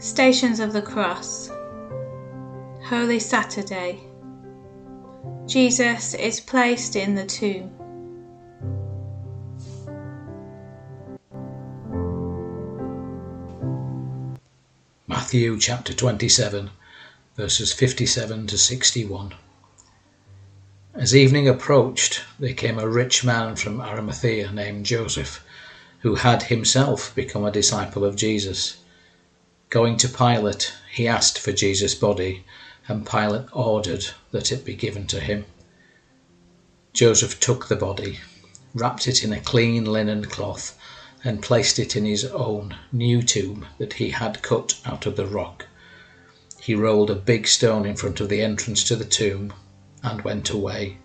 Stations of the Cross, Holy Saturday. Jesus is placed in the tomb. Matthew chapter 27, verses 57 to 61. As evening approached, there came a rich man from Arimathea named Joseph, who had himself become a disciple of Jesus. Going to Pilate, he asked for Jesus' body, and Pilate ordered that it be given to him. Joseph took the body, wrapped it in a clean linen cloth, and placed it in his own new tomb that he had cut out of the rock. He rolled a big stone in front of the entrance to the tomb and went away.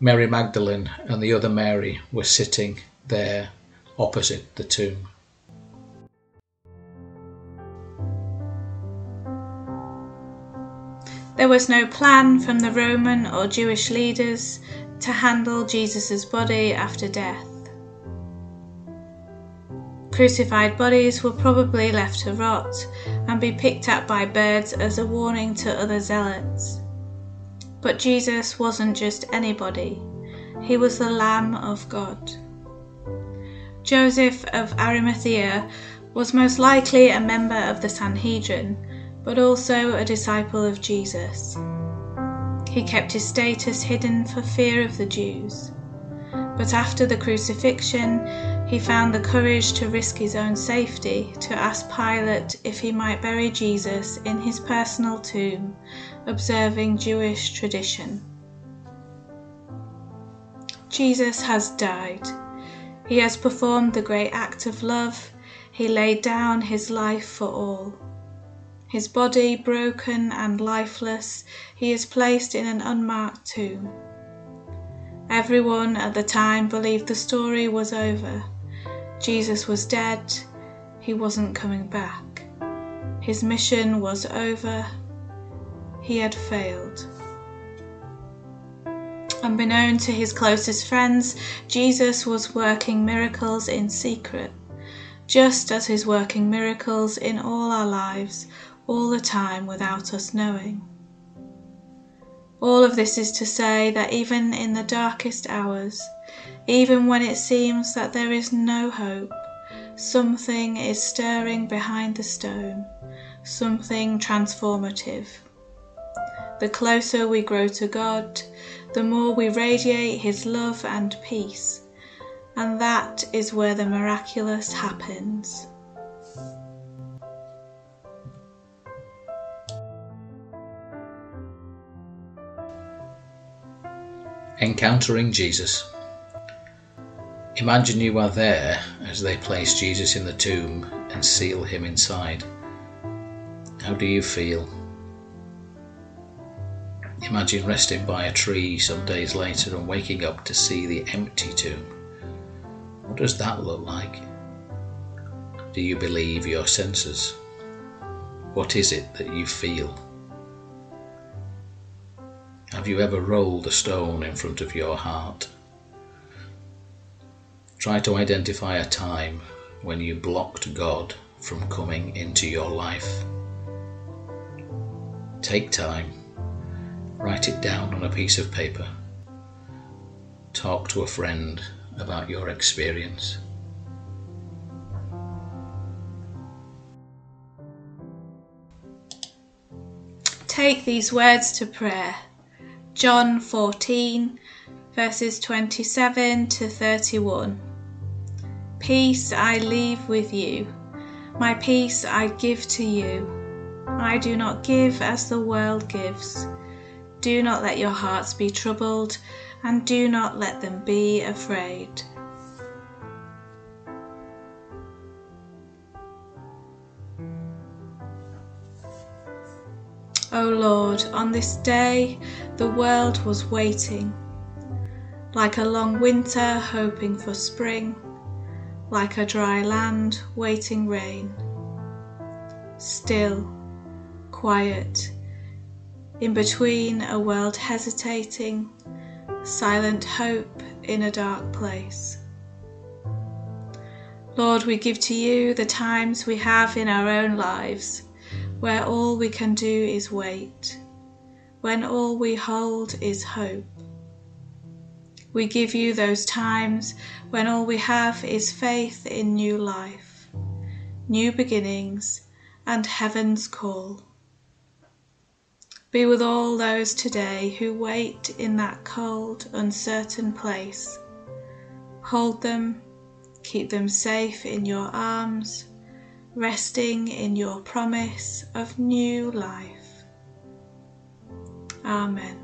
Mary Magdalene and the other Mary were sitting there opposite the tomb. There was no plan from the Roman or Jewish leaders to handle Jesus' body after death. Crucified bodies were probably left to rot and be picked up by birds as a warning to other zealots. But Jesus wasn't just anybody, he was the Lamb of God. Joseph of Arimathea was most likely a member of the Sanhedrin but also a disciple of Jesus. He kept his status hidden for fear of the Jews. But after the crucifixion, he found the courage to risk his own safety to ask Pilate if he might bury Jesus in his personal tomb, observing Jewish tradition. Jesus has died. He has performed the great act of love. He laid down his life for all. His body broken and lifeless, he is placed in an unmarked tomb. Everyone at the time believed the story was over. Jesus was dead, he wasn't coming back. His mission was over, he had failed. Unbeknown to his closest friends, Jesus was working miracles in secret, just as he's working miracles in all our lives, all the time without us knowing. All of this is to say that even in the darkest hours, even when it seems that there is no hope, something is stirring behind the stone, something transformative. The closer we grow to God, the more we radiate His love and peace, and that is where the miraculous happens. Encountering Jesus. Imagine you are there as they place Jesus in the tomb and seal him inside. How do you feel? Imagine resting by a tree some days later and waking up to see the empty tomb. What does that look like? Do you believe your senses? What is it that you feel? Have you ever rolled a stone in front of your heart? Try to identify a time when you blocked God from coming into your life. Take time, write it down on a piece of paper. Talk to a friend about your experience. Take these words to prayer John 14, verses 27 to 31. Peace I leave with you, my peace I give to you. I do not give as the world gives. Do not let your hearts be troubled, and do not let them be afraid. O Lord, on this day the world was waiting, like a long winter hoping for spring, like a dry land waiting rain. Still, quiet, in between a world hesitating, silent hope in a dark place. Lord, we give to you the times we have in our own lives where all we can do is wait, when all we hold is hope. We give you those times when all we have is faith in new life, new beginnings, and heaven's call. Be with all those today who wait in that cold, uncertain place. Hold them Keep them safe in your arms, resting in your promise of new life. Amen.